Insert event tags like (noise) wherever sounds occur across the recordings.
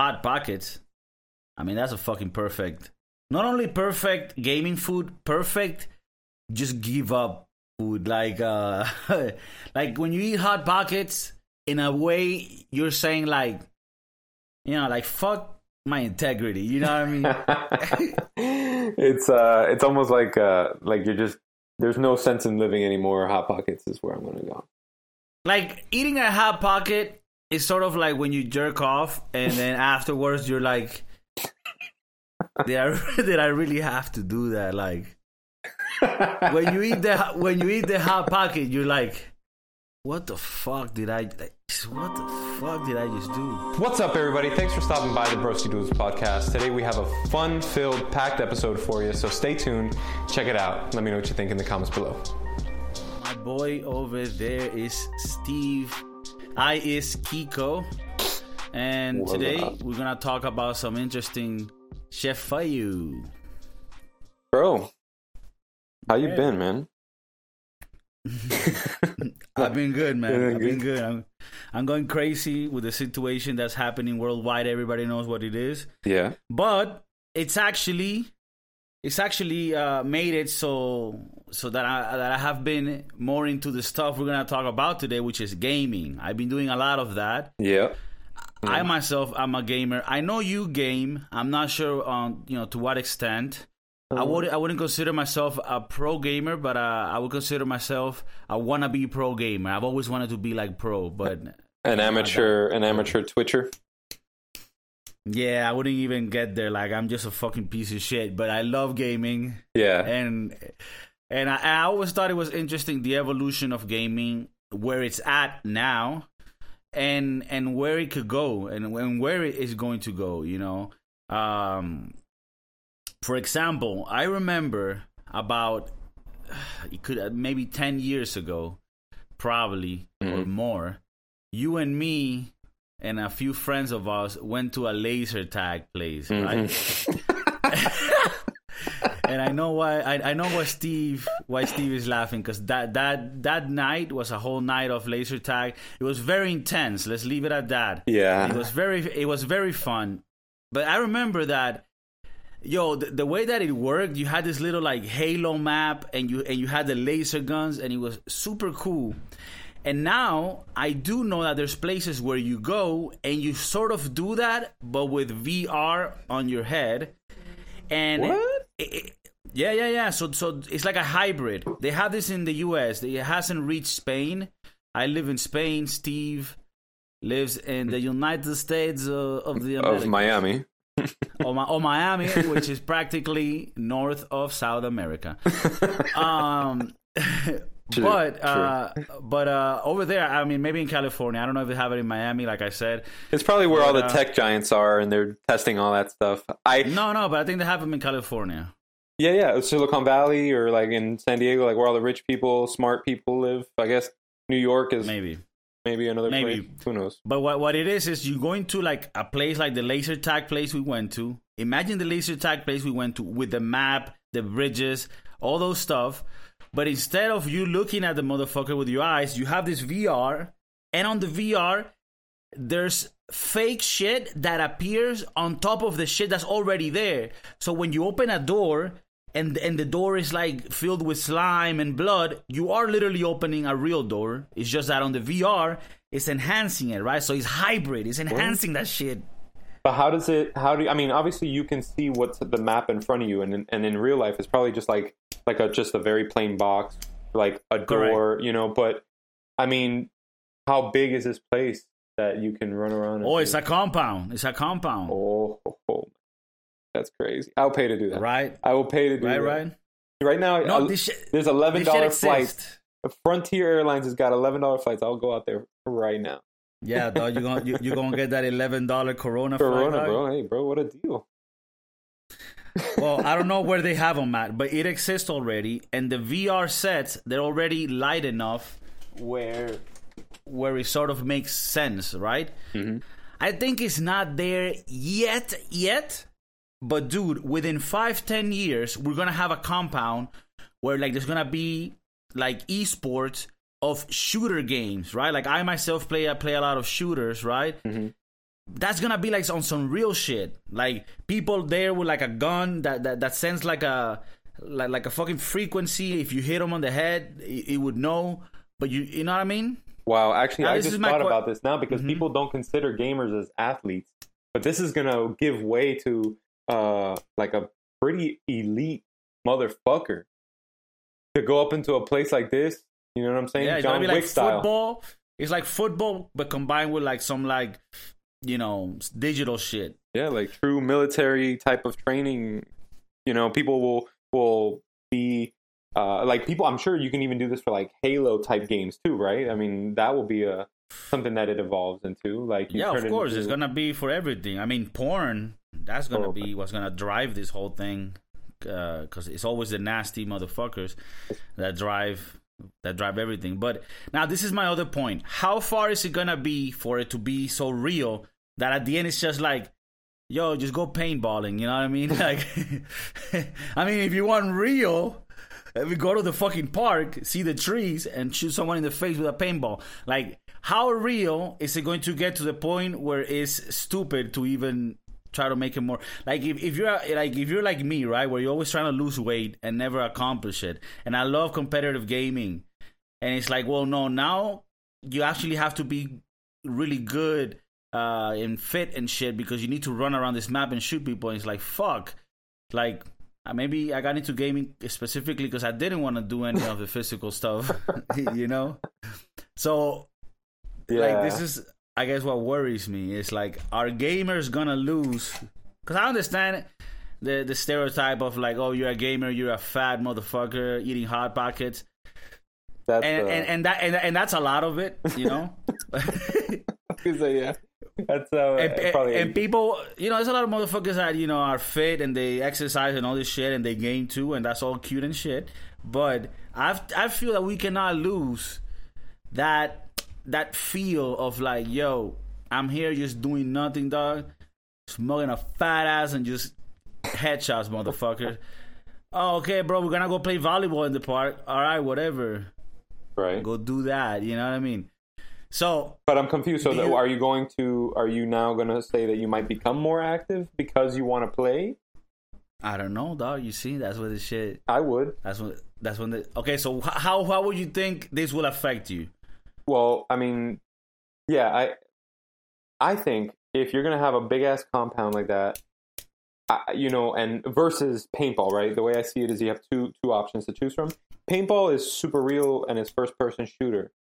hot pockets. I mean, that's a fucking perfect. Not only perfect gaming food, perfect. Just give up food. Like, uh, (laughs) like when you eat hot pockets, in a way, you're saying like, you know, like fuck my integrity. You know what I mean? (laughs) it's uh, it's almost like uh, like you're just there's no sense in living anymore. Hot pockets is where I'm gonna go. like eating a hot pocket is sort of like when you jerk off and then (laughs) afterwards you're like did I, (laughs) did I really have to do that like when you eat the when you eat the hot pocket you're like what the fuck did I like, what the fuck did I just do What's up, everybody? Thanks for stopping by the Broski Dudes podcast. Today we have a fun-filled, packed episode for you, so stay tuned. Check it out. Let me know what you think in the comments below. my boy over there is Steve I is Kiko and today we're gonna talk about some interesting chef fayu Bro, how you Yeah. been, man? (laughs) I've been good, man. I've been good. good. I'm, I'm going crazy with the situation that's happening worldwide. Everybody knows what it is, Yeah. but it's actually, it's actually uh, made it so so that I that I have been more into the stuff we're gonna talk about today, which is gaming. I've been doing a lot of that. Yeah. I myself, I'm a gamer. I know you game. I'm not sure on you know to what extent. I would I wouldn't consider myself a pro gamer, but uh, I would consider myself a wannabe pro gamer. I've always wanted to be like pro, but An amateur, an amateur Twitcher. Yeah, I wouldn't even get there. Like I'm just a fucking piece of shit. But I love gaming, Yeah. and and I, I always thought it was interesting the evolution of gaming, where it's at now, and and where it could go, and and where it is going to go. You know, um, for example, I remember about (sighs) it could uh, maybe ten years ago, probably or Mhm. more. You and me and a few friends of us went to a laser tag place, right? Mhm. (laughs) (laughs) and I know why I, I know why Steve why Steve is laughing because that that that night was a whole night of laser tag. It was very intense. Let's leave it at that. Yeah, it was very it was very fun. But I remember that yo the, the way that it worked, you had this little like halo map and you and you had the laser guns and it was super cool. And now I do know that there's places where you go and you sort of do that but with VR on your head. And What? it- it- yeah, yeah, yeah. So, so it's like a hybrid. They have this in the U.S. It hasn't reached Spain. I live in Spain. Steve lives in the United States uh, of the Of Miami. (laughs) or, Mi- or Miami, which is practically north of South America. (laughs) um, (laughs) True, but uh, but uh, over there, I mean, maybe in California. I don't know if they have it in Miami. Like I said, It's probably where all the uh, tech giants are, and they're testing all that stuff. I no, no, but I think they have them in California. yeah yeah Silicon Valley or like in San Diego, like where all the rich people, smart people live. I guess New York is maybe, Maybe. another Maybe. place. Who knows? But what what it is is you going to like a place like the laser tag place we went to. Imagine the laser tag place we went to with the map, the bridges, all those stuff. But instead of you looking at the motherfucker with your eyes, you have this VR, and on the VR, there's fake shit that appears on top of the shit that's already there. So when you open a door and and the door is like filled with slime and blood, you are literally opening a real door. It's just that on the VR, it's enhancing it, right? So it's hybrid. It's enhancing that shit. But how does it? How do? I mean, obviously you can see what's the map in front of you, and in- and in real life, it's probably just like like a just a very plain box, like a door, you know. But I mean, how big is this place that you can run around? Oh, it's a compound. It's a compound, oh, oh, oh. that's crazy. I'll pay to do that. right? I will pay to do Right, that. right. Right now, No, this shit. there's eleven dollar flights. Frontier Airlines has got eleven dollar flights. I'll go out there right now. Yeah, dog. You gonna you, you gonna get that eleven dollar Corona, Corona, bro. Hey, bro, what a deal. well, I don't know (laughs) where they have them at, but it exists already, and the VR sets they're already light enough where where it sort of makes sense, right? Mhm. I think it's not there yet, yet. But dude, within five ten years, we're gonna have a compound where like there's gonna be like esports of shooter games, right? Like I myself play I play a lot of shooters, right? Mhm. that's gonna be like on some real shit. Like people there with like a gun that that, that sends like a like like a fucking frequency. If you hit them on the head, it, it would know. But you you know what I mean? Wow, actually, now, I just thought qu- about this now because mm-hmm. people don't consider gamers as athletes, but this is gonna give way to uh like a pretty elite motherfucker to go up into a place like this. You know what I'm saying? Yeah, it's John Wick like style. football. It's like football, but combined with like some like you know digital shit. Yeah, like true military type of training. You know, people will will be uh, like people. I'm sure you can even do this for like Halo type games too, right? I mean, that will be a something that it evolves into. Like, yeah, of course, into... it's gonna be for everything. I mean, porn. That's gonna oh, be what's gonna drive this whole thing because uh, it's always the nasty motherfuckers that drive that drive everything. But now this is my other point. How far is it gonna be for it to be so real that at the end it's just like, yo, just go paintballing. You know what I mean? (laughs) Like, (laughs) I mean, if you want real. We go to the fucking park, see the trees, and shoot someone in the face with a paintball. Like, how real is it going to get to the point where it's stupid to even try to make it more like if, if you're like if you're like me right where you're always trying to lose weight and never accomplish it and i love competitive gaming and it's like well no now you actually have to be really good uh and fit and shit because you need to run around this map and shoot people and it's like fuck like uh, maybe i got into gaming specifically because i didn't want to do any of the physical stuff (laughs) you know so yeah. like this is I guess what worries me is like, are gamers gonna lose? Because I understand the the stereotype of like, oh, you're a gamer, you're a fat motherfucker eating hot pockets. That's, and, uh... and, and that and, and that's a lot of it, you know. (laughs) so, yeah. That's uh, and, probably and people, you know, there's a lot of motherfuckers that you know are fit and they exercise and all this shit and they game too, and that's all cute and shit. But I I feel that we cannot lose that that feel of like, yo, I'm here just doing nothing, dog, smoking a fat ass and just headshots, motherfucker. (laughs) oh, okay, bro, we're gonna go play volleyball in the park. All right, whatever. Right. Go do that. You know what I mean? So, but I'm confused. So, you, are you going to? Are you now going to say that you might become more active because you want to play? I don't know, dog. You see, that's what the shit. I would. That's what. That's when the. Okay, so how how would you think this will affect you? Well, I mean, yeah, I I think if you're gonna have a big ass compound like that, I, you know, and versus paintball, right? The way I see it is you have two two options to choose from. Paintball is super real and it's first person shooter,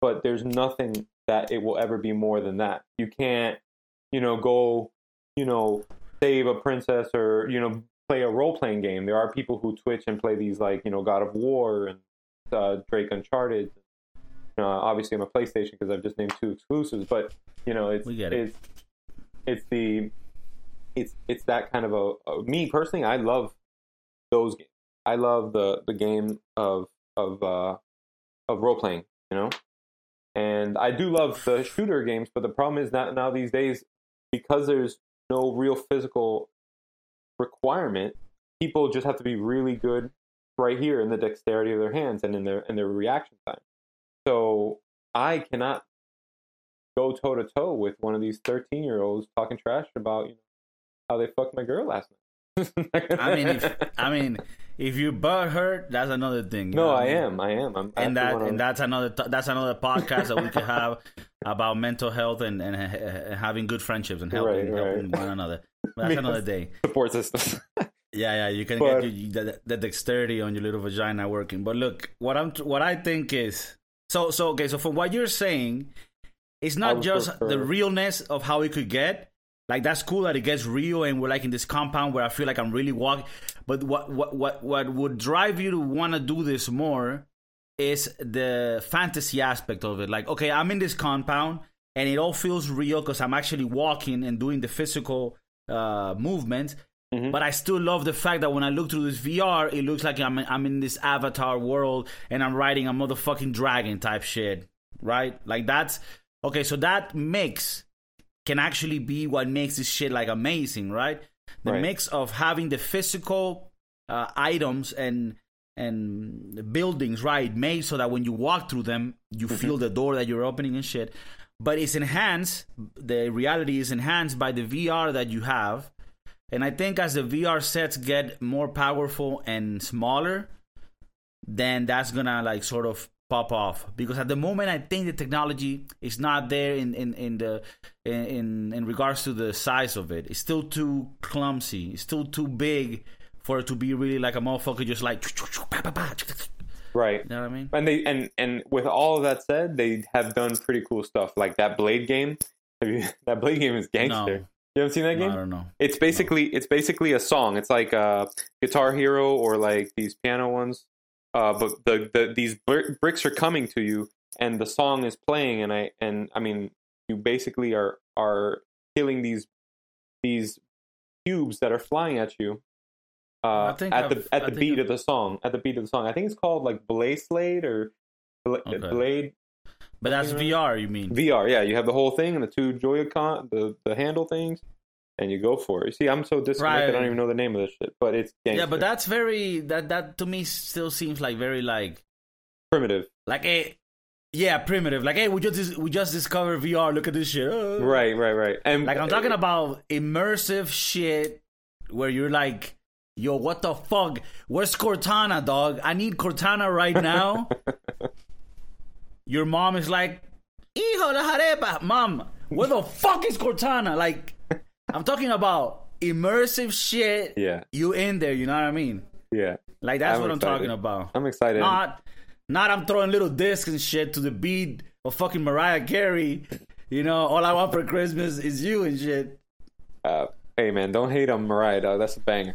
but there's nothing that it will ever be more than that. You can't, you know, go, you know, save a princess or you know play a role playing game. There are people who Twitch and play these like you know God of War and uh, Drake Uncharted uh, obviously, I'm a PlayStation because I've just named two exclusives, but you know, it's it. it's it's the it's it's that kind of a, a, me personally. I love those games. I love the the game of of uh, of role playing. You know, and I do love the shooter games, but the problem is that now these days because there's no real physical requirement, people just have to be really good right here in the dexterity of their hands and in their in their reaction time. So I cannot go toe to toe with one of these 13 year olds talking trash about you know how they fucked my girl last night. I mean, if, I (laughs) mean, if you butt hurt, that's another thing. No, I, mean? am, I am. I'm, and that, and that's another, that's another podcast that we could have (laughs) about mental health and, and, and having good friendships and helping, right, helping one another. (laughs) But that's another day. Support system. yeah, yeah, you can but, get your, the, the dexterity on your little vagina working. But look, what I'm, what I think is so so okay, so from what you're saying, it's not just prefer. the realness of how it could get. Like that's cool that it gets real and we're like in this compound where I feel like I'm really walking. But what what what what would drive you to want to do this more is the fantasy aspect of it. Like, okay, I'm in this compound and it all feels real because I'm actually walking and doing the physical uh, movements. Mm-hmm. But I still love the fact that when I look through this VR, it looks like I'm I'm in this avatar world and I'm riding a motherfucking dragon type shit, right? Like that's okay. So that mix can actually be what makes this shit like amazing, right? The right. mix of having the physical uh, items and and buildings, right, made so that when you walk through them, you mm-hmm. feel the door that you're opening and shit. but it's enhanced. The reality is enhanced by the VR that you have, and I think as the VR sets get more powerful and smaller, then that's gonna like sort of pop off because at the moment I think the technology is not there in in in the in in regards to the size of it. It's still too clumsy. It's still too big for it to be really like a motherfucker just like right. You know what I mean? And they and and with all of that said, they have done pretty cool stuff like that Blade game. (laughs) That Blade game is gangster. No. You haven't seen that game? No, I don't know. It's basically it's basically a song. It's like uh, Guitar Hero or like these piano ones. Uh, but the, the these br- bricks are coming to you, and the song is playing, and I and I mean you basically are are killing these these cubes that are flying at you. Uh, at I've- the at I the beat I've- of the song, at the beat of the song, I think it's called like Blade Slade or Bla- Okay. Blade But that's VR, you mean? VR. Yeah, you have the whole thing and the two Joy-Con, the the handle things, and you go for it. You see, I'm so disconnected. I don't even know the name of this shit, but it's Yeah, but that's very that that to me still seems like very like primitive. like a yeah primitive. Like hey, we just we just discovered VR. Look at this shit. Uh. Right, right, right. And Like I'm talking about immersive shit where you're like, yo, what the fuck? Where's Cortana, dog? I need Cortana right now. (laughs) Your mom is like, hijo de jarepa, mom. Where the fuck is Cortana? Like, I'm talking about immersive shit. Yeah. You in there? You know what I mean? yeah, Like that's I'm what I'm talking about. I'm excited. Not, not I'm throwing little discs and shit to the beat of fucking Mariah Carey. You know, all I want for Christmas is you and shit. Uh, hey man, don't hate on Mariah. Dog. That's a banger.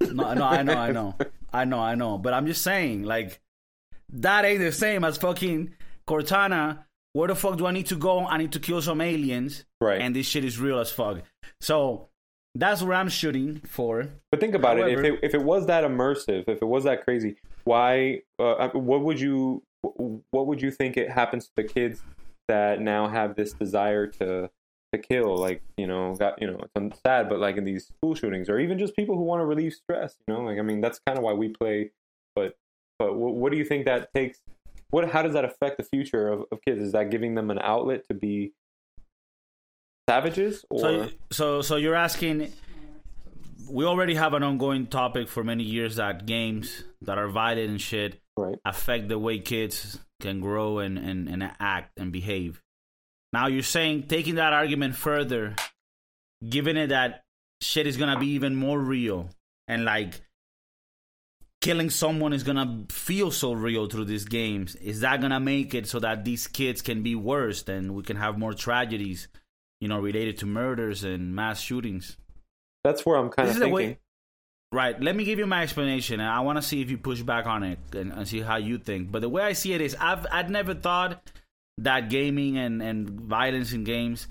No, no, I know, I (laughs) know, I know, I know. But I'm just saying, like, that ain't the same as fucking Cortana. Where the fuck do I need to go? I need to kill some aliens, Right. And this shit is real as fuck. So that's what I'm shooting for. But think about it. If it if it was that immersive, if it was that crazy, why? Uh, what would you what would you think it happens to the kids that now have this desire to to kill? Like you know, got you know, it's sad, but like in these school shootings, or even just people who want to relieve stress. You know, like I mean, that's kind of why we play. But but what, what do you think that takes? What how does that affect the future of, of kids? Is that giving them an outlet to be savages, or So, so, so you're asking. We already have an ongoing topic for many years that games that are violent and shit right? affect the way kids can grow and, and, and act and behave. Now you're saying taking that argument further, given it that shit is gonna be even more real and like killing someone is gonna feel so real through these games, is that gonna make it so that these kids can be worse and we can have more tragedies, you know, related to murders and mass shootings? That's where I'm kind This of thinking. way- Right. Let me give you my explanation, and I want to see if you push back on it and, and see how you think. But the way I see it is, I've I'd never thought that gaming and and violence in games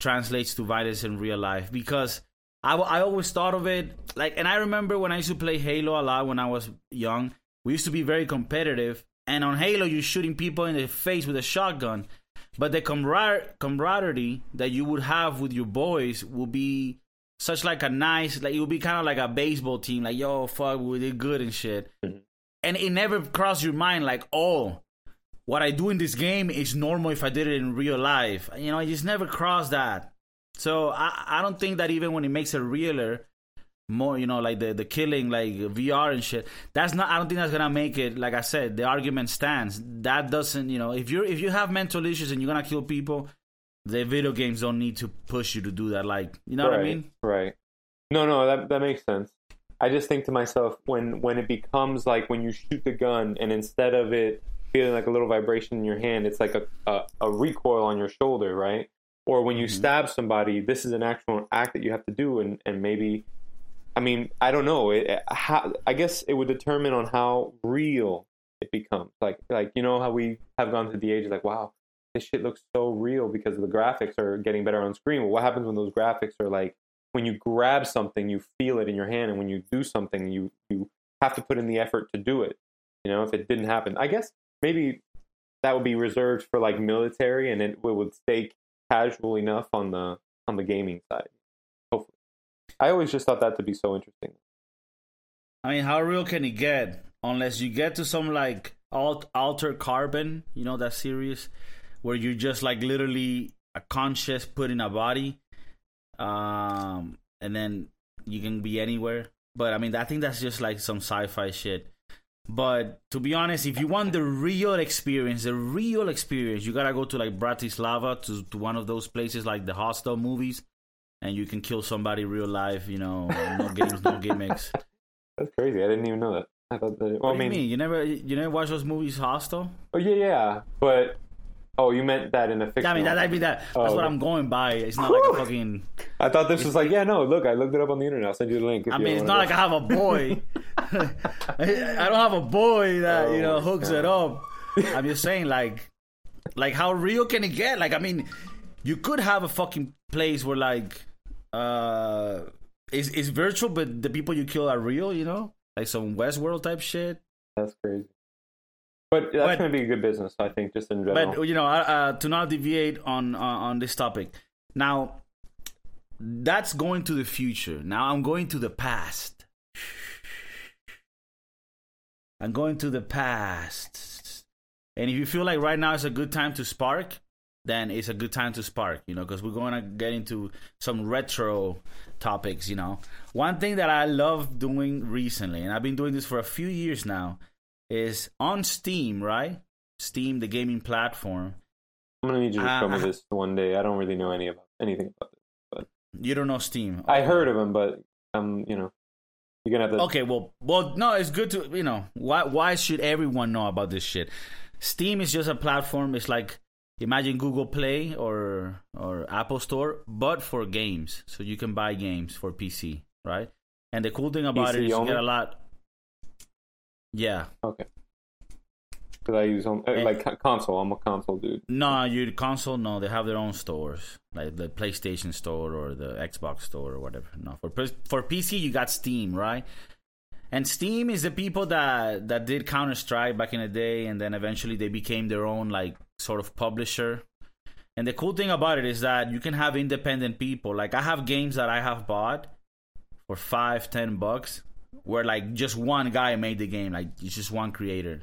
translates to violence in real life because I, I always thought of it like, and I remember when I used to play Halo a lot when I was young. We used to be very competitive, and on Halo, you're shooting people in the face with a shotgun. But the camar- camaraderie that you would have with your boys would be such like a nice like it would be kind of like a baseball team like yo fuck we did good and shit Mhm. and it never crossed your mind like oh what i do in this game is normal if i did it in real life you know it just never crossed that so i i don't think that even when it makes it realer more you know like the the killing like vr and shit that's not i don't think that's gonna make it like i said the argument stands that doesn't you know if you're if you have mental issues and you're gonna kill people the video games don't need to push you to do that like you know right, what i mean Right. No, no, that that makes sense. I just think to myself when when it becomes like when you shoot the gun and instead of it feeling like a little vibration in your hand, it's like a a, a recoil on your shoulder, right? Or when you Mhm. stab somebody, this is an actual act that you have to do, and and maybe, I mean, I don't know. It, it- how, I guess it would determine on how real it becomes. Like like you know how we have gone through the age like wow. This shit looks so real because the graphics are getting better on screen. Well, what happens when those graphics are like when you grab something, you feel it in your hand, and when you do something, you you have to put in the effort to do it. You know, if it didn't happen, I guess maybe that would be reserved for like military, and it would stay casual enough on the on the gaming side. Hopefully, I always just thought that to be so interesting. I mean, how real can it get? Unless you get to some like alt Altered Carbon, you know that series where you're just like literally a conscious put in a body, um, and then you can be anywhere. But I mean, I think that's just like some sci-fi shit. But to be honest, if you want the real experience, the real experience, you gotta go to like Bratislava to, to one of those places like the Hostel movies, and you can kill somebody real life. You know, no games, no gimmicks. That's crazy. I didn't even know that. I thought that. Well, What I do mean, you mean? You never, you never watch those movies, Hostel? oh yeah, yeah. But oh, you meant that in a fiction. Yeah, I mean that. I mean that. That's Oh, what okay. I'm going by. It's not like a fucking. I thought this was like, yeah, no. Look, I looked it up on the internet. I'll send you the link. if I mean, it's not like I have a boy. (laughs) (laughs) I don't have a boy that you know Oh, hooks God. it up. (laughs) I'm just saying, like, like how real can it get? Like, I mean, you could have a fucking place where like, uh, it's it's virtual, but the people you kill are real. You know, like some Westworld type shit. That's crazy. But that's But- going to be a good business, I think, just in general. But you know, uh, uh, to not deviate on, on on this topic, now that's going to the future. Now I'm going to the past. I'm going to the past. And if you feel like right now is a good time to spark, then it's a good time to spark, you know, because we're going to get into some retro topics, you know. One thing that I love doing recently, and I've been doing this for a few years now, is on Steam, right? Steam, the gaming platform. I'm to need you to show me uh, this one day. I don't really know any about anything about this. but You don't know Steam. I heard of him, but um, you know, you're gonna have to. Okay, well, well, no, it's good to you know why. Why should everyone know about this shit? Steam is just a platform. It's like imagine Google Play or or Apple Store, but for games. So you can buy games for PC, right? And the cool thing about it PC is you get a lot. Yeah, Okay. Because I use home, uh, Eh. like co- console. I'm a console dude. no, your console, no, they have their own stores, like the PlayStation Store or the Xbox Store or whatever. No, for for PC, you got Steam, right? And Steam is the people that that did Counter Strike back in the day, and then eventually they became their own like sort of publisher. And the cool thing about it is that you can have independent people. Like I have games that I have bought for five, ten bucks, where like just one guy made the game, like it's just one creator.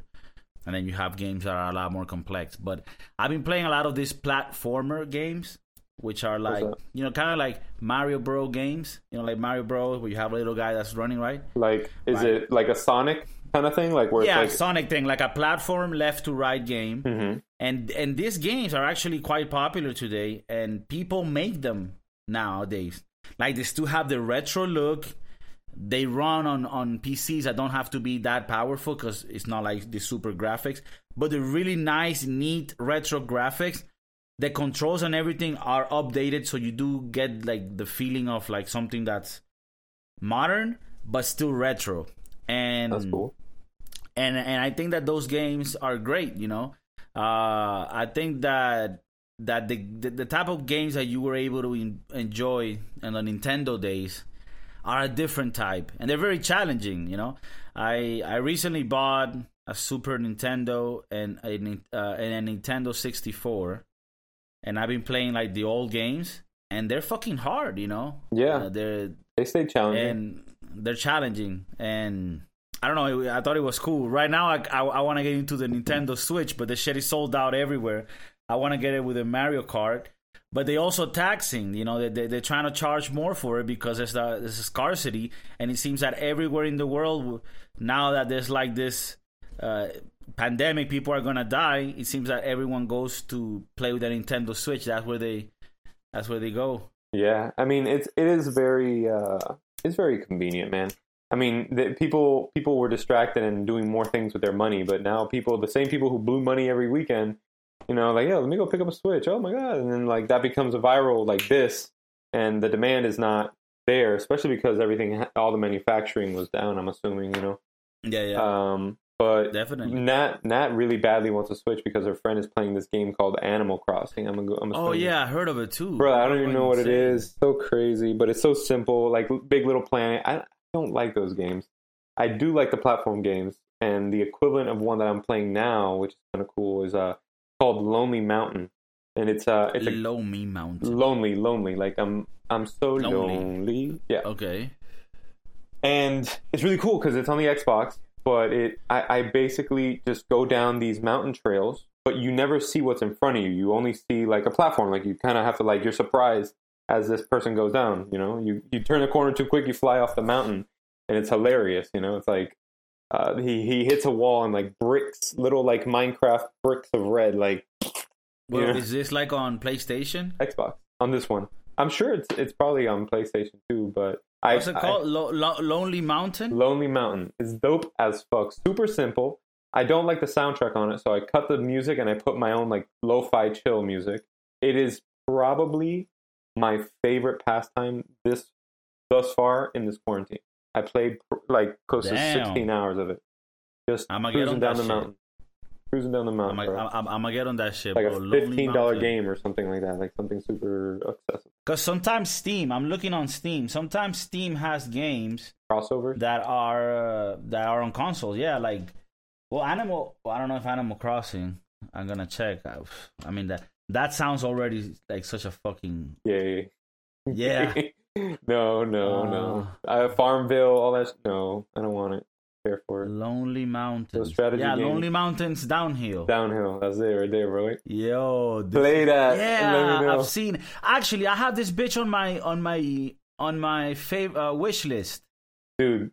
And then you have games that are a lot more complex. But I've been playing a lot of these platformer games, which are like you know, kind of like Mario Bro games. You know, like Mario Bro, where you have a little guy that's running, right? Like, is Right. it like a Sonic kind of thing? Like where yeah, it's like, Sonic thing, like a platform left to right game. Mhm. And and these games are actually quite popular today, and people make them nowadays. Like they still have the retro look. They run on on PCs that don't have to be that powerful because it's not like the super graphics, but the really nice, neat retro graphics. The controls and everything are updated, so you do get like the feeling of like something that's modern but still retro. And that's cool. and and I think that those games are great. You know, uh, I think that that the, the the type of games that you were able to en- enjoy in the Nintendo days are a different type, and they're very challenging. You know, I I recently bought a Super Nintendo and a uh, and a Nintendo 64, and I've been playing like the old games, and they're fucking hard. You know, Yeah. Uh, they're They stay challenging. and they're challenging and I don't know. I thought it was cool. Right now, I I, I want to get into the Nintendo Switch, but the shit is sold out everywhere. I want to get it with a Mario Kart, but they also taxing. You know, they, they they're trying to charge more for it because there's a, there's a scarcity, and it seems that everywhere in the world now that there's like this uh, pandemic, people are gonna die. It seems that everyone goes to play with the Nintendo Switch. That's where they that's where they go. Yeah, I mean it's it is very uh, it's very convenient, man. I mean, the, people people were distracted and doing more things with their money, but now people, the same people who blew money every weekend, you know, like yeah, let me go pick up a Switch. Oh my god, and then like that becomes a viral like this, and the demand is not there, especially because everything, all the manufacturing was down. I'm assuming, you know. Yeah, yeah, Um, but definitely. Nat Nat really badly wants to switch because her friend is playing this game called Animal Crossing. I'm gonna, I'm Oh yeah, I heard of it too. Bro, I don't even know what it is. So crazy, but it's so simple. Like Big Little Planet. I don't like those games. I do like the platform games, and the equivalent of one that I'm playing now, which is kind of cool, is uh called Lonely Mountain, and it's uh it's a Lonely Mountain. lonely, lonely. Like I'm I'm so Lonely. lonely. Yeah, Okay. and it's really cool because it's on the Xbox. But it, I, I basically just go down these mountain trails but you never see what's in front of you. You only see like a platform. Like you kind of have to like you're surprised as this person goes down. You know, you you turn the corner too quick, you fly off the mountain, and it's hilarious. You know, it's like uh, he he hits a wall and like bricks, little like Minecraft bricks of red, like. Well, is this like on PlayStation? Xbox on this one. I'm sure it's it's probably on PlayStation too, but I, What's it I- called? Lo- Lo- Lonely Mountain. Lonely Mountain is dope as fuck. Super simple. I don't like the soundtrack on it, so I cut the music and I put my own like lo-fi chill music. It is probably my favorite pastime this thus far in this quarantine. I played like close Damn. to 16 hours of it. Just get cruising on down the shit. mountain. Cruising down the I'm mountain. gonna. I'm, I'm gonna get on that shit, like bro. a fifteen dollar Mountain. game or something like that, like something super accessible. Because sometimes Steam, I'm looking on Steam. Sometimes Steam has games Crossovers. that are uh, that are on consoles. Yeah, like well, Animal. Well, I don't know if Animal Crossing. I'm gonna check. I, I mean that that sounds already like such a fucking (laughs) yeah yeah. (laughs) no, no, no. Uh, Farmville, all that. No, I don't want it. Care for it. Lonely Mountains. strategy yeah, games. Lonely Mountains downhill. Downhill. That's it right there, bro. Yo, this- Play that. Yeah. I've seen. Actually, I have this bitch on my on my on my fav- uh, wish list. Dude,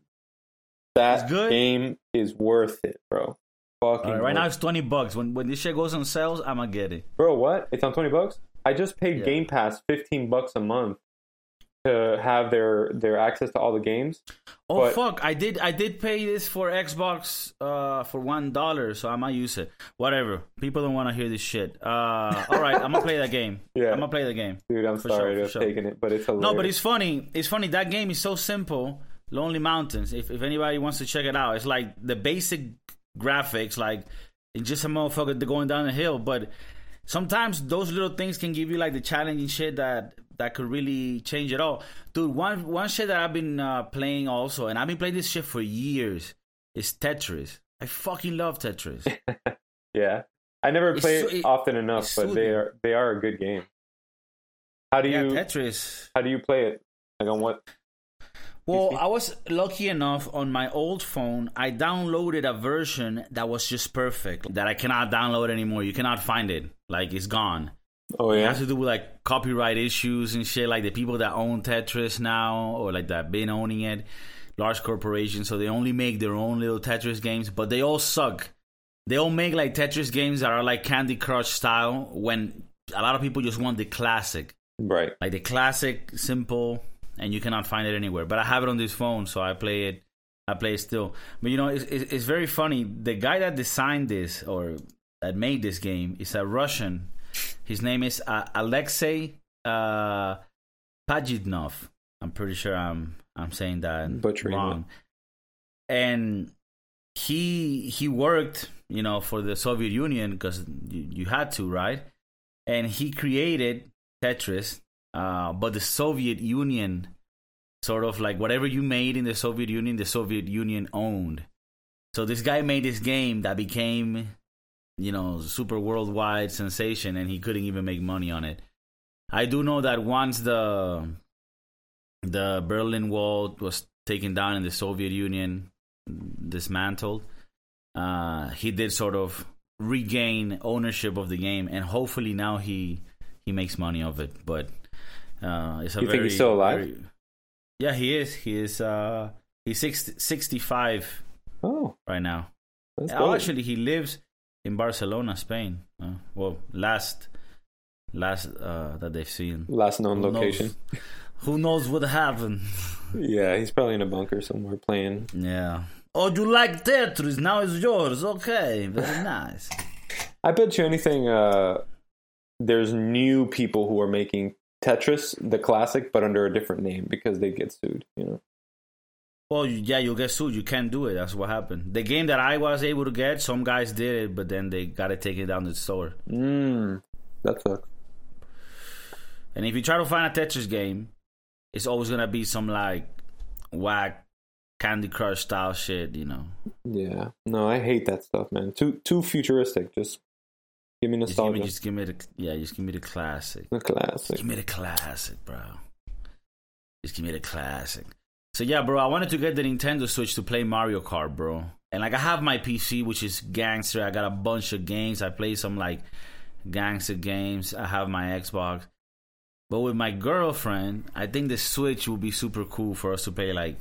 that good? game is worth it, bro. Fucking right, right now it's twenty bucks. When when this shit goes on sales, I'ma get it. Bro, what? It's on 20 bucks? I just paid Yeah. Game Pass 15 bucks a month to have their their access to all the games. Oh But- fuck! I did I did pay this for Xbox uh for one dollar, so I might use it. Whatever. People don't want to hear this shit. Uh, all right, I'm gonna play that game. (laughs) Yeah. I'm gonna play the game. Dude, I'm For sorry sure, to sure. taken it, but it's hilarious. No, but it's funny. It's funny. That game is so simple. Lonely Mountains. If if anybody wants to check it out, it's like the basic graphics, like it's just a motherfucker going down the hill. But sometimes those little things can give you like the challenging shit that that could really change it all. Dude, one one shit that I've been uh, playing also, and I've been playing this shit for years, is Tetris. I fucking love Tetris. (laughs) Yeah, I never It's play so- it often enough, but they soothing. are they are a good game. How do yeah, you Tetris. how do you play it? Like on what? Well. I was lucky enough on my old phone. I downloaded a version that was just perfect that I cannot download anymore. You cannot find it. Like it's gone. Oh yeah, It has to do with like copyright issues and shit. Like the people that own Tetris now, or like that been owning it, large corporations. So they only make their own little Tetris games, but they all suck. They all make like Tetris games that are like Candy Crush style. When a lot of people just want the classic right. like the classic simple and you cannot find it anywhere but i have it on this phone so i play it i play it still but you know it's, it's, it's very funny the guy that designed this or that made this game is a russian his name is uh, alexei uh, pajitnov i'm pretty sure i'm i'm saying that Butchering it. wrong and he he worked you know for the soviet union because you, you had to right and he created Tetris, uh, but the Soviet Union sort of like whatever you made in the Soviet Union, the Soviet Union owned. So this guy made this game that became, you know, super worldwide sensation, and he couldn't even make money on it. I do know that once the the Berlin Wall was taken down and the Soviet Union dismantled, uh, he did sort of regain ownership of the game, and hopefully now he he makes money of it. But uh, it's a You think he's still alive? very- yeah, he is. He is. Uh, he's 60, 65 Oh, right now. Oh, actually, he lives in Barcelona, Spain. Uh, well, last last uh, that they've seen. last known Who knows- location. Who knows what happened? Yeah, he's probably in a bunker somewhere playing. Yeah. Oh, you like Tetris? Now it's yours. Okay, very (laughs) nice. I bet you anything. Uh, there's new people who are making Tetris, the classic, but under a different name because they get sued. You know. Well, you- yeah, you'll get sued. You can't do it. That's what happened. The game that I was able to get, some guys did it, but then they got to take it down to the store. Mm, that sucks. And if you try to find a Tetris game, it's always gonna be some like whack Candy Crush style shit, you know. Yeah. No, I hate that stuff, man. Too too futuristic. Just give me Just give me, nostalgia. just give me the yeah, just give me the classic. the Just classic. give me the classic, bro. Just give me the classic. So yeah, bro, I wanted to get the Nintendo Switch to play Mario Kart, bro. and like I have my PC, which is gangster. I got a bunch of games. I play some like gangster games. I have my Xbox. But with my girlfriend, I think the Switch will be super cool for us to play like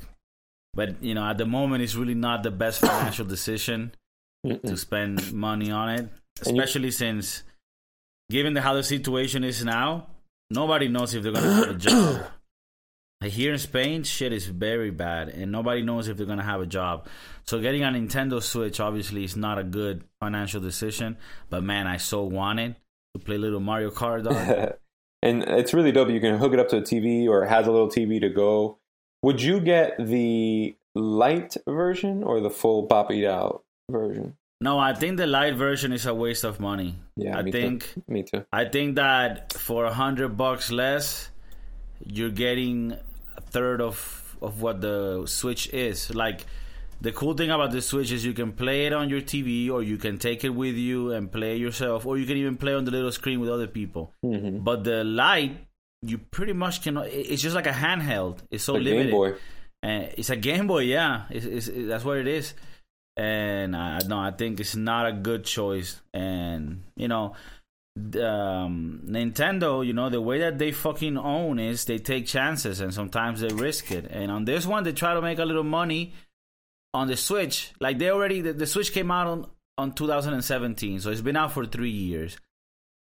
but you know, at the moment it's really not the best financial decision (coughs) to spend money on it. Especially since given the how the situation is now, nobody knows if they're gonna have a job. Here in Spain, shit is very bad, and nobody knows if they're gonna have a job. So getting a Nintendo Switch obviously is not a good financial decision. But man, I so wanted to play little Mario Kart. (laughs) And it's really dope. You can hook it up to a TV, or it has a little TV to go. Would you get the light version or the full popped out version? No, I think the light version is a waste of money. Yeah, I me think too. me too. I think that for a hundred bucks less, you're getting third of of what the Switch is. Like the cool thing about the Switch is you can play it on your TV, or you can take it with you and play it yourself, or you can even play on the little screen with other people. Mm-hmm. But the light, you pretty much cannot. It's just like a handheld. It's so Like limited. Game Boy. Uh, it's a Game Boy, yeah. It's, it's, it- that's what it is. And I no, I think it's not a good choice. And you know, um, Nintendo, you know, the way that they fucking own is they take chances and sometimes they risk it. And on this one, they try to make a little money on the Switch. Like they already, the, the Switch came out on on 2017, so it's been out for three years.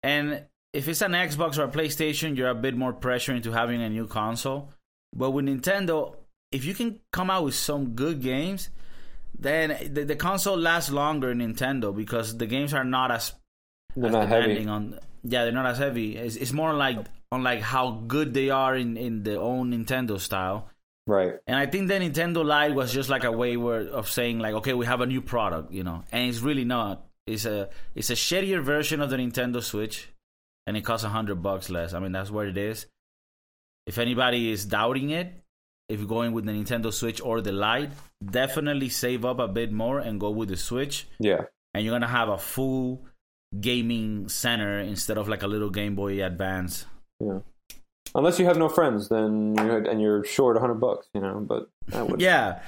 And if it's an Xbox or a PlayStation, you're a bit more pressure into having a new console. But with Nintendo, if you can come out with some good games, then the, the console lasts longer in Nintendo because the games are not as, They're not heavy. on. Yeah, they're not as heavy. It's, it's more like on like how good they are in in the own Nintendo style. Right. And I think the Nintendo Lite was just like a way where, of saying like, okay, we have a new product, you know, and it's really not. It's a it's a shittier version of the Nintendo Switch, and it costs a hundred bucks less. I mean, that's what it is. If anybody is doubting it, if you're going with the Nintendo Switch or the Lite, definitely save up a bit more and go with the Switch, Yeah. and you're gonna have a full gaming center instead of like a little Game Boy Advance. Yeah. Unless you have no friends, then you and you're short a hundred bucks, you know. But that would. Yeah.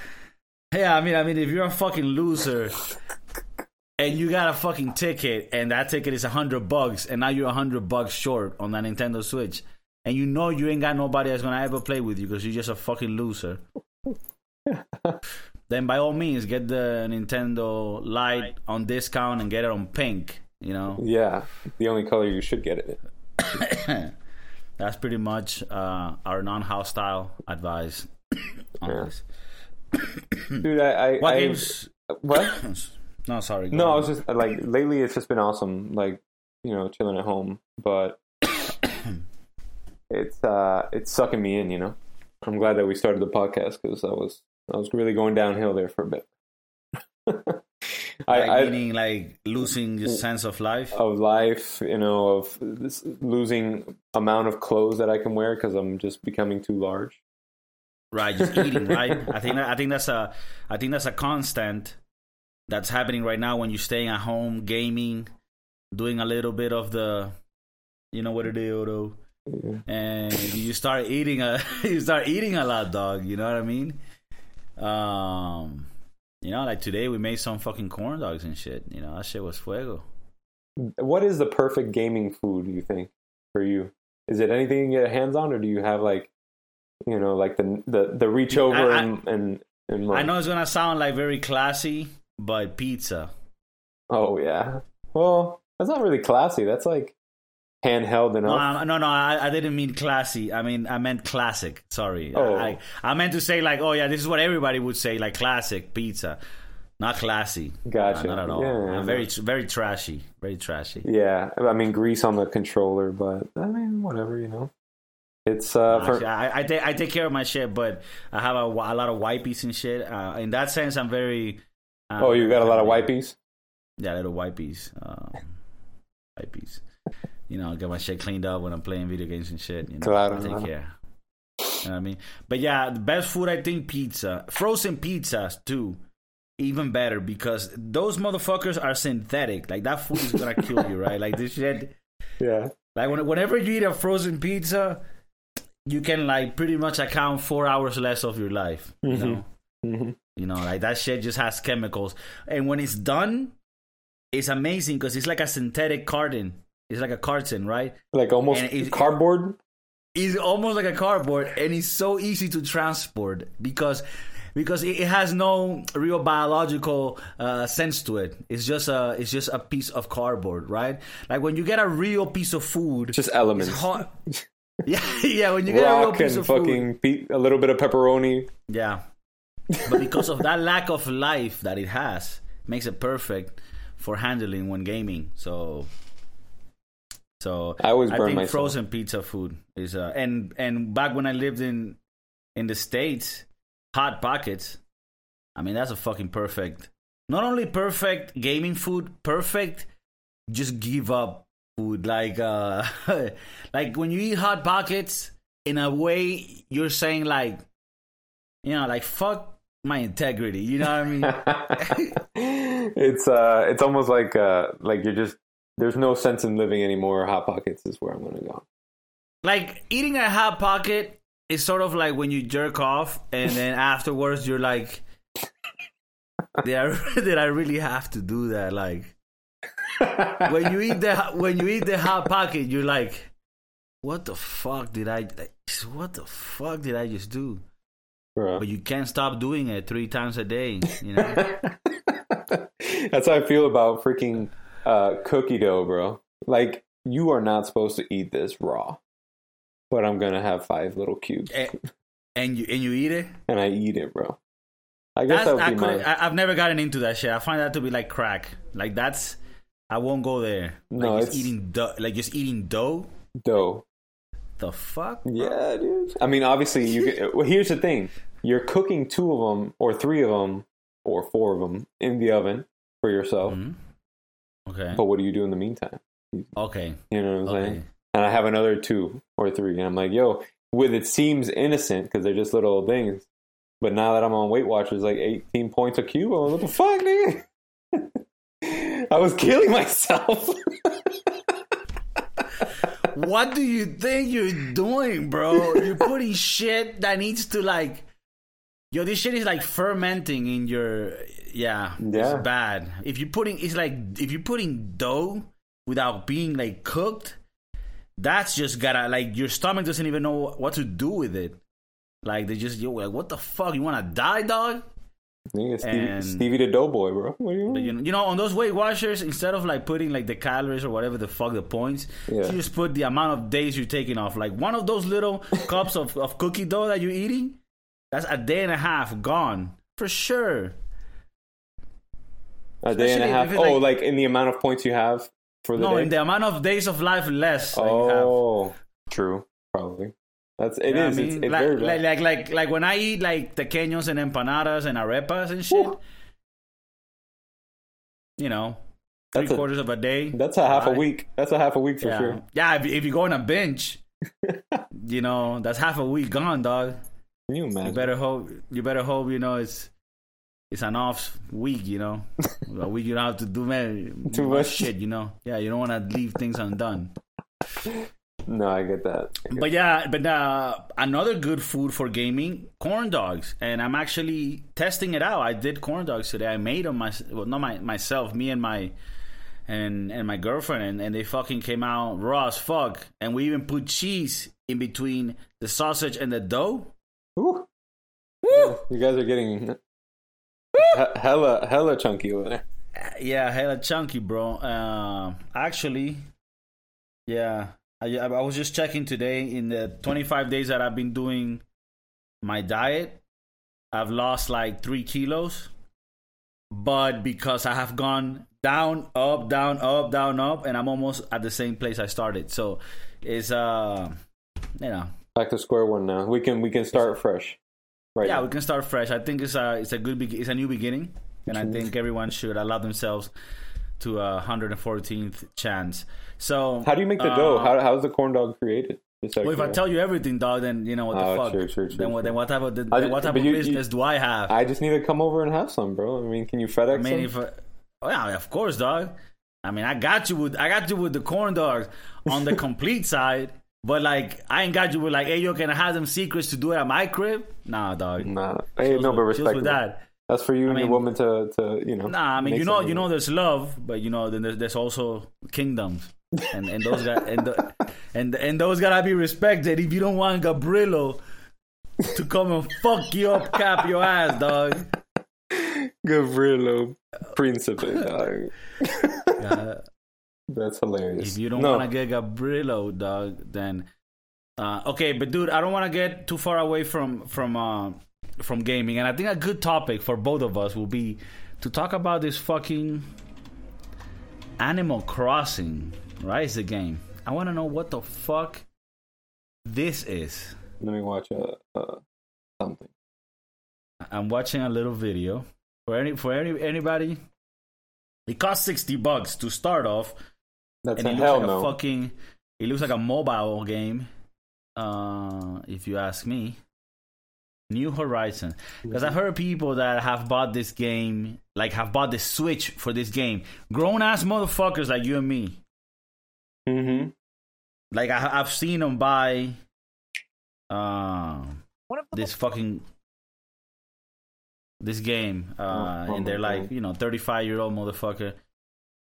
Yeah, I mean I mean if you're a fucking loser and you got a fucking ticket and that ticket is a hundred bucks and now you're a hundred bucks short on that Nintendo Switch and you know you ain't got nobody that's gonna ever play with you because you're just a fucking loser. (laughs) then by all means get the Nintendo Lite on discount and get it on pink, you know. Yeah. The only color you should get it. (coughs) That's pretty much uh, our non house style advice on Yeah. this. (coughs) Dude, I. I What I- games? What? (coughs) No, sorry. No, I was just like lately. It's just been awesome. Like you know, chilling at home, but it's uh, it's sucking me in. You know, I'm glad that we started the podcast because I was I was really going downhill there for a bit. (laughs) I, like I meaning like losing your sense of life. of life, you know, of this losing amount of clothes that I can wear because I'm just becoming too large. Right, just eating. Right. I think that, I think that's a I think that's a constant that's happening right now when you're staying at home, gaming, doing a little bit of the, you know what it is, though, Yeah. and you start eating a (laughs) you start eating a lot, dog. You know what I mean? Um, you know, like today we made some fucking corn dogs and shit. You know, that shit was fuego. What is the perfect gaming food? You think for you? Is it anything you can get hands on, or do you have like, you know, like the the the reach over I- and and, and I know it's gonna sound like very classy, but pizza. Oh yeah. Well, that's not really classy. That's like handheld No, enough. I, no, no. I, I didn't mean classy. I mean, I meant classic. Sorry. Oh. I, I meant to say like, oh yeah, this is what everybody would say, like classic pizza, not classy. Gotcha. Uh, not at all. Yeah, very, very trashy. Very trashy. yeah, I mean grease on the controller, but I mean whatever, you know. It's uh for I, I, take, I take care of my shit, but I have a, a lot of wipies and shit. Uh, in that sense, I'm very. Uh, oh, you got a lot of wipies. Yeah, little wipies. Um, wipies. You know, get my shit cleaned up when I'm playing video games and shit. You know, Claro, I take claro. care. You know what I mean? But yeah, the best food I think pizza, frozen pizzas too, even better because those motherfuckers are synthetic. Like that food is gonna kill you, right? Like this shit. (laughs) Yeah. Like when, whenever you eat a frozen pizza, you can like pretty much account four hours less of your life. You Mhm. know, Mhm. You know, like that shit just has chemicals. And when it's done, it's amazing because it's like a synthetic carton. It's like a carton, right? Like almost And it- cardboard. It's almost like a cardboard, and it's so easy to transport because because it, has no real biological uh, sense to it. It's just a it's just a piece of cardboard, right? Like when you get a real piece of food, Just elements. it's (laughs) yeah, (laughs) yeah. When you get a real piece and of food, pe- a little bit of pepperoni. Yeah. But because of that lack of life that it has, makes it perfect for handling when gaming. So so I always I burn think myself. frozen pizza food is uh and and back when I lived in in the states, hot pockets. I mean that's a fucking perfect. Not only perfect gaming food, perfect just give up food like uh (laughs) like when you eat hot pockets in a way you're saying like you know like fuck my integrity you know what i mean (laughs) it's uh, it's almost like uh, like you're just there's no sense in living anymore. Hot pockets is where I'm gonna go. like eating a hot pocket is sort of like when you jerk off and then (laughs) afterwards you're like did I, (laughs) did I really have to do that like when you eat the when you eat the hot pocket you're like what the fuck did i like, what the fuck did i just do Bro. but you can't stop doing it three times a day you know (laughs) That's how I feel about freaking uh, cookie dough, bro. Like you are not supposed to eat this raw, but I'm gonna have five little cubes and, and you and you eat it (laughs) and I eat it, bro. I guess That's, that would I be my. I, I've never gotten into that shit. I find that to be like crack. Like that's, I won't go there. No, like just it's- eating dough. Like just eating dough. dough. The fuck? Yeah, dude. I mean, obviously, you. Get, (laughs) well, here's the thing: you're cooking two of them, or three of them, or four of them in the oven for yourself. Mhm. Okay. But what do you do in the meantime? Okay. You know what I'm Okay. saying? And I have another two or three, and I'm like, yo, with it seems innocent because they're just little things. But now that I'm on Weight Watchers, like 18 points a cube, I'm like, what the fuck, nigga? (laughs) I was killing myself. (laughs) what do you think you're doing, bro? You're putting shit that needs to like, yo, this shit is like fermenting in your, yeah, Yeah. it's bad. If you're putting, it's like if you're putting dough without being like cooked, that's just gotta like your stomach doesn't even know what to do with it. Like they just yo, like what the fuck? You want to die, dog? Nigga, Stevie, And- Stevie the Doughboy, bro. What you But, you know, you know, on those Weight Watchers, instead of like putting like the calories or whatever the fuck the points, Yeah. you just put the amount of days you're taking off. Like one of those little (laughs) cups of, of cookie dough that you're eating, that's a day and a half gone for sure. A day and a half. Oh, like- like in the amount of points you have for the No, day? in the amount of days of life less. that you have. oh, true. Probably. That's it is. I It's, mean? it's like, very like, like like like when I eat like tequeños and empanadas and arepas and shit, Woo. you know, three That's a- quarters of a day. That's a half a week. That's a half a week for yeah, sure. yeah. If, if you go on a binge, (laughs) you know that's half a week gone, dog. Can you You better hope. You better hope. You know it's it's an off week. You know, (laughs) a week you don't have to do man, Too much. shit. You know, yeah. You don't want to leave things undone. No, I get that. I get But yeah, but uh, another good food for gaming, corn dogs, and I'm actually testing it out. I did corn dogs today. I made them my, well, not my myself, me and my and and my girlfriend, and, and they fucking came out raw as fuck. And we even put cheese in between the sausage and the dough. Woo. You guys are getting he- hella hella chunky over there. Yeah, hella chunky, bro. Uh, actually, yeah, I, I was just checking today. In the 25 days that I've been doing my diet, I've lost like three kilos. But because I have gone down, up, down, up, down, up, and I'm almost at the same place I started. So it's uh, you know, Back to square one now. We can we can start fresh. Right. yeah, now. we can start fresh. I think it's a it's a good be- it's a new beginning, and I think everyone should allow themselves to a 114th chance. So How do you make the uh, dough? How how's the corn dog created? Just Well, if I tell you everything, dog, then you know what the Oh, fuck. true, true, true, then what? Then what type of then I- what type of you- business you- do I have? I just need to come over and have some, bro. I mean, can you FedEx I mean, if I, oh yeah, of course, dog. I mean, I got you with I got you with the corn dogs on the (laughs) complete side. But like, I ain't got you with like, hey, yo, can I have them secrets to do it at my crib? Nah, dog. Nah, hey, no, but respect with that. That's for you I and mean, your woman to, to, you know. Nah, I mean, you know, you know, there's love, but you know, then there's, there's also kingdoms, and and those got and the, and and those gotta be respected. If you don't want Gabrilo to come and fuck you up, cap your ass, dog. Gavrilo Principe, dog. (laughs) That's hilarious. If you don't no. want to get Gabrilo, dog, then uh, okay. But dude, I don't want to get too far away from from uh, from gaming, and I think a good topic for both of us will be to talk about this fucking Animal Crossing. Right, it's a game. I want to know what the fuck this is. Let me watch a, a something. I'm watching a little video for any for any anybody. It costs sixty bucks to start off. That's and a it hell like no. A fucking, it looks like a mobile game. Uh, if you ask me. New Horizon, because I've heard people that have bought this game, like have bought the Switch for this game. Grown ass motherfuckers like you and me. Mm-hmm. Like I, have seen them buy, uh, this fucking this game, uh, oh, and they're like, you know, 35 year old motherfucker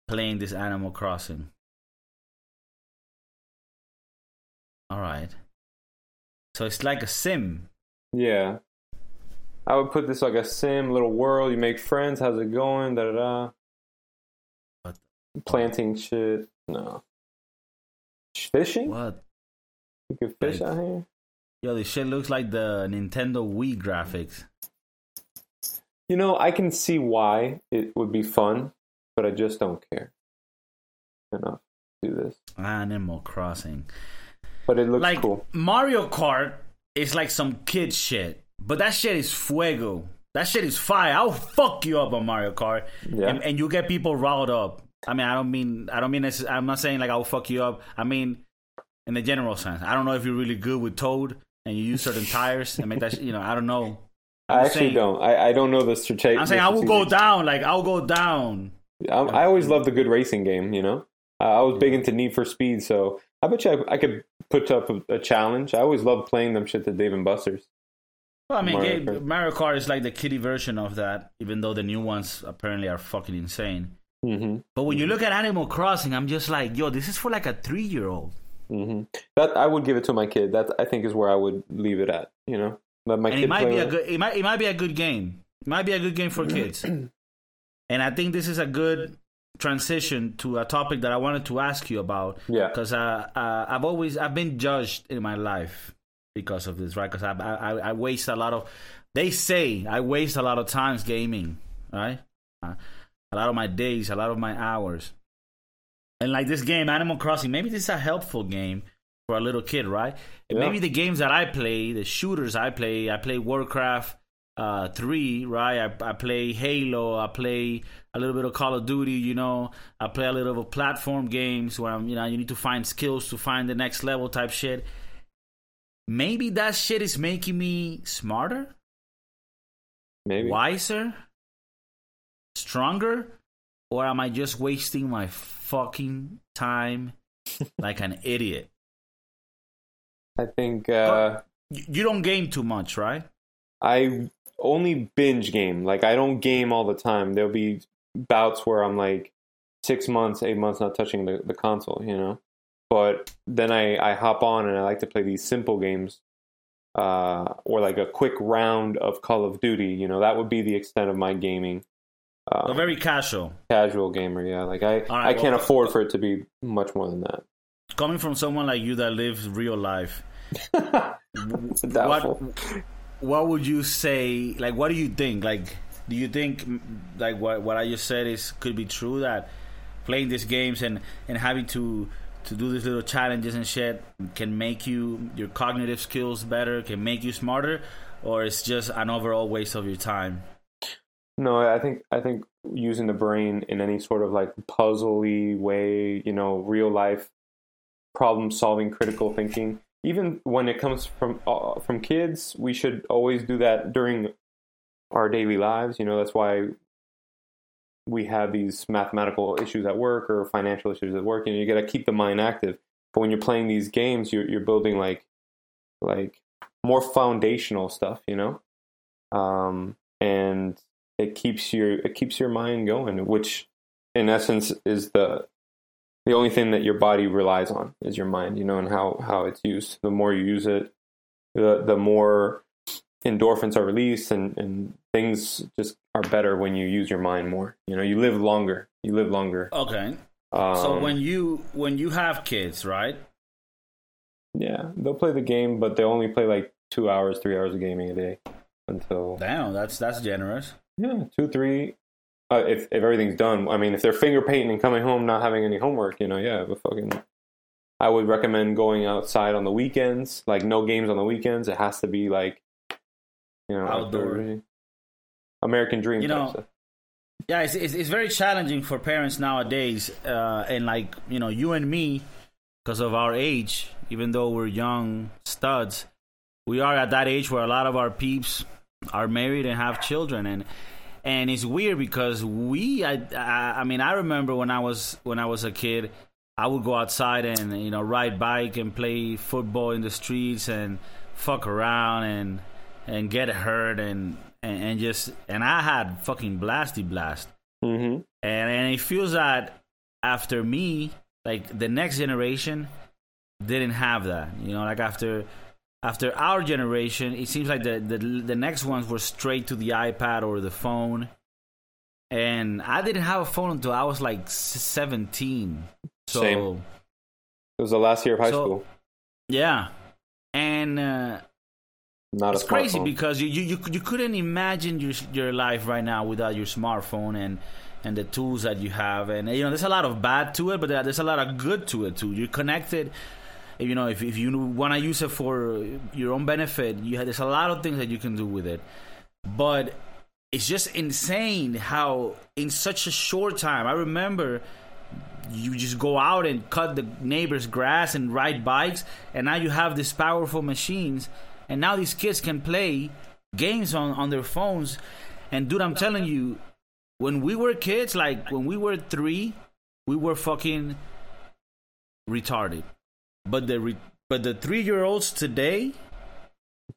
playing this Animal Crossing. All right. So it's like a sim. Yeah. I would put this like a sim, little world. You make friends. How's it going? Da da da. Planting shit. No. Fishing? What? You can fish out here? Yo, this shit looks like the Nintendo Wii graphics. You know, I can see why it would be fun, but I just don't care enough to do this. Ah, Animal Crossing. But it looks like, cool. Mario Kart is like some kid shit, but that shit is fuego. That shit is fire. I'll fuck you up on Mario Kart, yeah. and, and you get people riled up. I mean, I don't mean, I don't mean, this, I'm not saying like I'll fuck you up. I mean, in the general sense. I don't know if you're really good with Toad and you use certain (laughs) tires and make that, you know, I don't know. I actually saying, don't. I, I don't know the strategy. I'm saying I will go down. Like I'll go down. I, I always love the good racing game. You know, I was big into Need for Speed, so I bet you I, I could put up a, a, challenge. I always love playing them shit to Dave and Buster's. Well, I mean, Mario Kart. Mario Kart is like the kiddie version of that, even though the new ones apparently are fucking insane. Mm-hmm. But when you look at Animal Crossing, I'm just like, yo, this is for like a three year old. Mm-hmm. That I would give it to my kid. That I think is where I would leave it at. You know, let my and kid. It might be a good. It might. It might be a good game. It might be a good game for kids. (clears throat) and I think this is a good transition to a topic that I wanted to ask you about. Yeah. Because uh, uh, I've always I've been judged in my life because of this, right? Because I, I I waste a lot of. They say I waste a lot of times gaming, right? Uh, a lot of my days, a lot of my hours. And like this game, Animal Crossing, maybe this is a helpful game for a little kid, right? Yeah. Maybe the games that I play, the shooters I play, I play Warcraft uh, 3, right? I, I play Halo, I play a little bit of Call of Duty, you know. I play a little of platform games where I'm, you know, you need to find skills to find the next level type shit. Maybe that shit is making me smarter, maybe wiser, stronger, or am I just wasting my fucking time (laughs) like an idiot? I think uh, you don't game too much, right? I only binge game. Like I don't game all the time. There'll be bouts where I'm like six months, eight months not touching the, the console, you know. But then I, I hop on and I like to play these simple games, uh, or like a quick round of Call of Duty. You know, that would be the extent of my gaming. Um, a very casual, casual gamer. Yeah, like I, right, I can't well, afford for it to be much more than that. Coming from someone like you that lives real life, (laughs) what what would you say? Like, what do you think? Like, do you think like what what I just said is could be true that playing these games and and having to to do these little challenges and shit can make you your cognitive skills better, can make you smarter, or it's just an overall waste of your time? No, I think I think using the brain in any sort of like puzzly way, you know, real life problem solving, critical thinking. Even when it comes from uh, from kids, we should always do that during our daily lives. You know, that's why we have these mathematical issues at work or financial issues at work, and you got to keep the mind active. but when you're playing these games, you're you're building like like more foundational stuff, you know, um, and it keeps your it keeps your mind going, which in essence is the the only thing that your body relies on is your mind, you know, and how how it's used. The more you use it, the the more endorphins are released and, and things just are better when you use your mind more. You know, you live longer. You live longer. Okay. Um, so when you when you have kids, right? Yeah, they'll play the game, but they only play like two hours, three hours of gaming a day until. Damn, that's that's generous. Yeah, two, three. Uh, if if everything's done, I mean, if they're finger painting and coming home not having any homework, you know, yeah, but fucking. I would recommend going outside on the weekends. Like no games on the weekends. It has to be like, you know, outdoor. American Dream. You know, yeah, it's, it's, it's very challenging for parents nowadays, uh, and like you know, you and me, because of our age, even though we're young studs, we are at that age where a lot of our peeps are married and have children, and and it's weird because we, I, I, I mean, I remember when I was when I was a kid. I would go outside and you know ride bike and play football in the streets and fuck around and and get hurt and and, and just and I had fucking blasty blast. Mm-hmm. And and it feels that after me, like the next generation didn't have that. You know, like after after our generation, it seems like the the the next ones were straight to the iPad or the phone. And I didn't have a phone until I was like 17. So Same. It was the last year of high So- school. yeah. And uh, Not it's a crazy smartphone. because you, you you you couldn't imagine your your life right now without your smartphone and and the tools that you have and you know there's a lot of bad to it but there's a lot of good to it too you're connected you know if, if you want to use it for your own benefit you have, there's a lot of things that you can do with it. But it's just insane how in such a short time i remember you just go out and cut the neighbor's grass and ride bikes and now you have these powerful machines and now these kids can play games on, on their phones. And dude i'm telling you when we were kids like when we were three we were fucking retarded but the re- but the three year olds today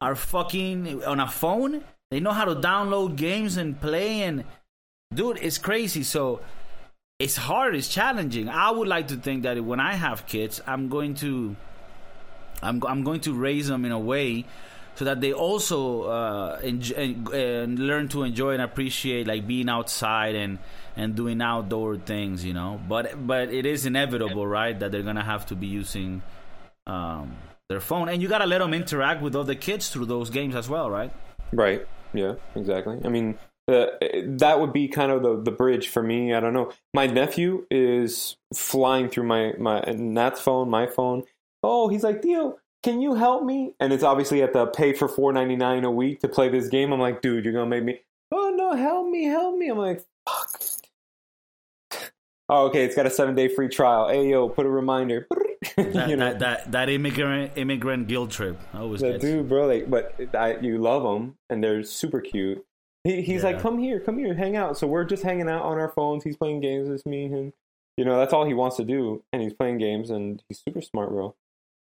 are fucking on a phone. They know how to download games and play and dude it's crazy. So it's hard it's challenging. I would like to think that when i have kids i'm going to i'm, I'm going to raise them in a way so that they also uh, enjoy, learn to enjoy and appreciate like being outside and and doing outdoor things you know? But but it is inevitable right that they're gonna have to be using um, their phone and you gotta let them interact with other kids through those games as well right Right. Yeah, exactly. I mean, uh, that would be kind of the, the bridge for me. I don't know. My nephew is flying through my, my Nat's phone, my phone. Oh, he's like, Theo, can you help me? And it's obviously at the pay for four ninety nine a week to play this game. I'm like, dude, you're gonna make me. Oh no, help me, help me. I'm like, fuck. Oh, okay, it's got a seven day free trial. Hey, yo, put a reminder. (laughs) that, you know, that, that that immigrant immigrant guilt trip always the dude, bro, like, but I, you love them and they're super cute. He, he's Yeah. like, come here, come here, hang out. So we're just hanging out on our phones. He's playing games. with me and. You know, that's all he wants to do, and he's playing games, and he's super smart, bro.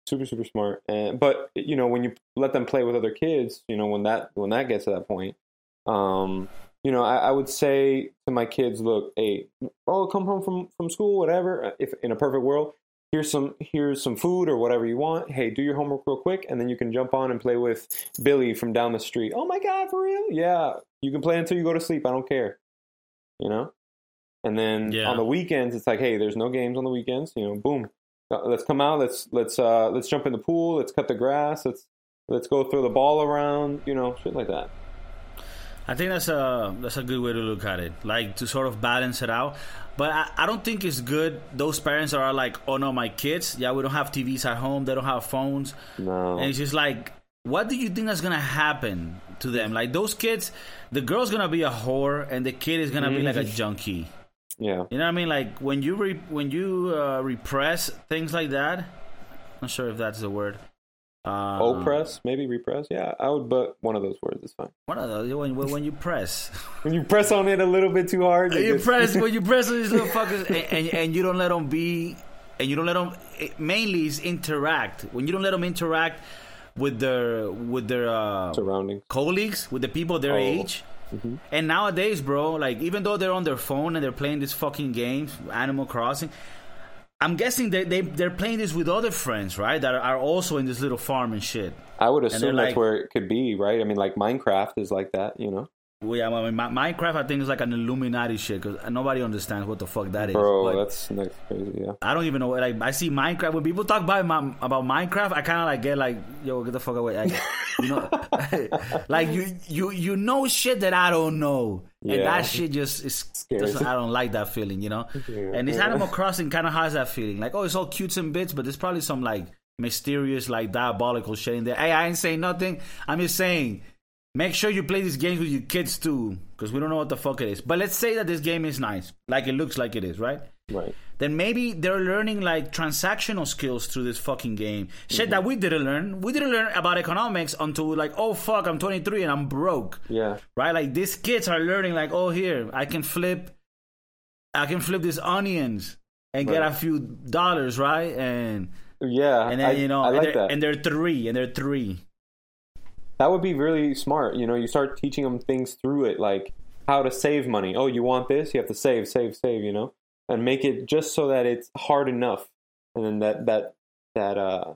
Super, super smart. And but you know, when you let them play with other kids, you know, when that when that gets to that point, um, you know, I, I would say to my kids, look, hey, oh, come home from from school, whatever. If in a perfect world, here's some here's some food or whatever you want. Hey, do your homework real quick, and then you can jump on and play with Billy from down the street. Oh my God, for real? Yeah, you can play until you go to sleep. I don't care. You know. And then Yeah. on the weekends, it's like, hey, there's no games on the weekends. You know, boom, Uh, let's come out. Let's let's uh let's jump in the pool. Let's cut the grass. Let's let's go throw the ball around. You know, shit like that. I think that's a that's a good way to look at it, like to sort of balance it out. But I, I don't think it's good. Those parents are like, oh no, my kids, yeah, we don't have TVs at home, they don't have phones, No. and it's just like, what do you think that's gonna happen to them? Like those kids, the girl's gonna be a whore, and the kid is gonna be like a junkie. yeah. You know what I mean? Like when you re- when you uh, repress things like that. I'm not sure if that's the word. Um, Oppress, maybe repress. Yeah, I would, but one of those words is fine. One of those when, when when you press. (laughs) When you press on it a little bit too hard, you gets- press when you press on these little (laughs) fuckers and, and, and you don't let them be and you don't let them. It mainly is interact. When you don't let them interact with their with their uh, surroundings, colleagues, with the people their oh. age. Mm-hmm. And nowadays, bro, like even though they're on their phone and they're playing this fucking game, Animal Crossing, I'm guessing they, they they're playing this with other friends, right? That are also in this little farm and shit. I would assume that's like, where it could be, right? I mean, like Minecraft is like that, you know. Well, yeah, I mean, Minecraft, I think is like an Illuminati shit because nobody understands what the fuck that is. Bro, that's that's crazy. Yeah, I don't even know. Like, I see Minecraft when people talk about my, about Minecraft, I kind of like get like, yo, get the fuck away. Like, you know, (laughs) like you you you know shit that I don't know, yeah. and that shit just is. Just, I don't like that feeling, you know. Yeah. And this Animal Crossing kind of has that feeling, like, oh, it's all cute and bits, but there's probably some like mysterious, like diabolical shit in there. Hey, I ain't saying nothing. I'm just saying Make sure you play these games with your kids too, because we don't know what the fuck it is. But let's say that this game is nice, like it looks like it is, right? Right. Then maybe they're learning like transactional skills through this fucking game. Mm-hmm. Shit that we didn't learn. We didn't learn about economics until like, oh fuck, I'm 23 and I'm broke. Yeah. Right. Like these kids are learning like, oh here, I can flip, I can flip these onions and right. get a few dollars, right? And yeah, and then I, you know, I like and that. And they're three, and they're three that would be really smart. You know, you start teaching them things through it, like how to save money. Oh, you want this? You have to save, save, save. You know, and make it just so that it's hard enough, and then that that that uh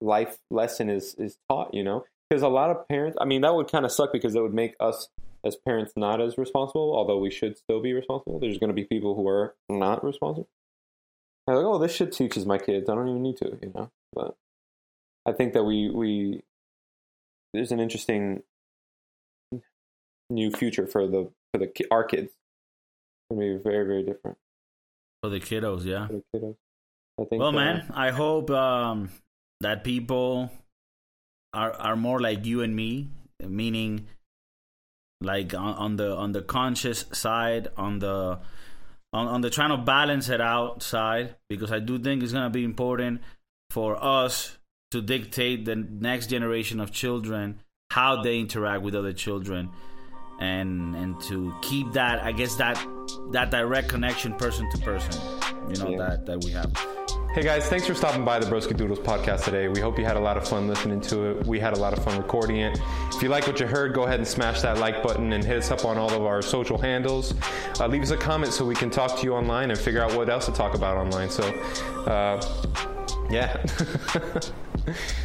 life lesson is is taught. You know, because a lot of parents. I mean, that would kind of suck because it would make us as parents not as responsible, although we should still be responsible. There's going to be people who are not responsible. I'm like, oh, this shit teaches my kids. I don't even need to, you know. But I think that we we there's an interesting new future for the for the our kids. It's gonna be very very different for the kiddos. Yeah, for the kiddos. I think. Well, man, I hope um, that people are are more like you and me, meaning like on, on the on the conscious side, on the on, on the trying to balance it out side, because I do think it's gonna be important for us to dictate the next generation of children how they interact with other children and and to keep that i guess that that direct connection person to person you know yeah. that that we have Hey guys, thanks for stopping by the Broski Doodles podcast today. We hope you had a lot of fun listening to it. We had a lot of fun recording it. If you like what you heard, go ahead and smash that like button and hit us up on all of our social handles. Uh, leave us a comment so we can talk to you online and figure out what else to talk about online. So, uh, yeah. (laughs)